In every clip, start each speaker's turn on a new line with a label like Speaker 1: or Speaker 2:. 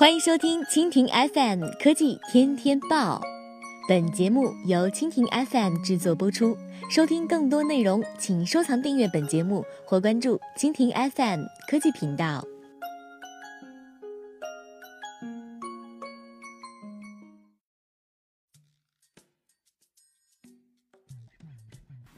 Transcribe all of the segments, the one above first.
Speaker 1: 欢迎收听蜻蜓 FM 科技天天报，本节目由蜻蜓 FM 制作播出。收听更多内容，请收藏订阅本节目或关注蜻蜓 FM 科技频道。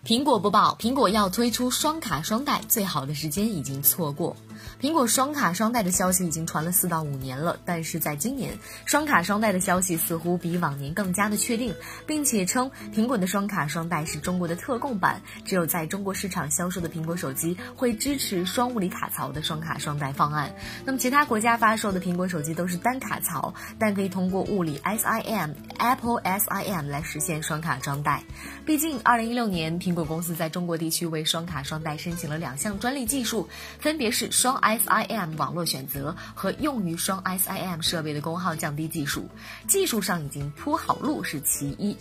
Speaker 1: 苹果播报：苹果要推出双卡双待，最好的时间已经错过。苹果双卡双待的消息已经传了四到五年了，但是在今年，双卡双待的消息似乎比往年更加的确定，并且称苹果的双卡双待是中国的特供版，只有在中国市场销售的苹果手机会支持双物理卡槽的双卡双待方案。那么其他国家发售的苹果手机都是单卡槽，但可以通过物理 SIM、Apple SIM 来实现双卡双待。毕竟，二零一六年苹苹果公司在中国地区为双卡双待申请了两项专利技术，分别是双。SIM 网络选择和用于双 SIM 设备的功耗降低技术，技术上已经铺好路是其一。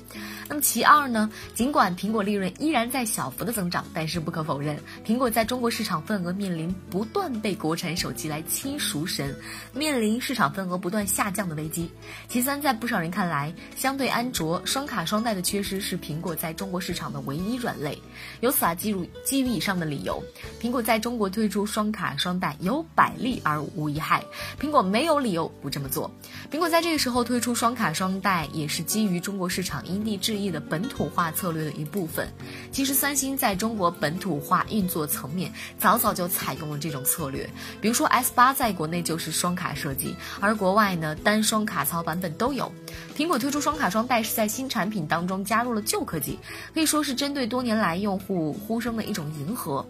Speaker 1: 那么其二呢？尽管苹果利润依然在小幅的增长，但是不可否认，苹果在中国市场份额面临不断被国产手机来亲熟神，面临市场份额不断下降的危机。其三，在不少人看来，相对安卓，双卡双待的缺失是苹果在中国市场的唯一软。类由此啊，基于基于以上的理由，苹果在中国推出双卡双待。有百利而无一害，苹果没有理由不这么做。苹果在这个时候推出双卡双待，也是基于中国市场因地制宜的本土化策略的一部分。其实，三星在中国本土化运作层面早早就采用了这种策略。比如说，S 八在国内就是双卡设计，而国外呢单双卡槽版本都有。苹果推出双卡双待是在新产品当中加入了旧科技，可以说是针对多年原来用户呼声的一种迎合。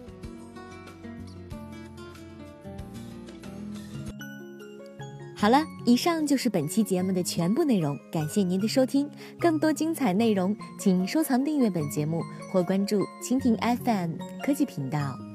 Speaker 1: 好了，以上就是本期节目的全部内容，感谢您的收听。更多精彩内容，请收藏订阅本节目或关注蜻蜓 FM 科技频道。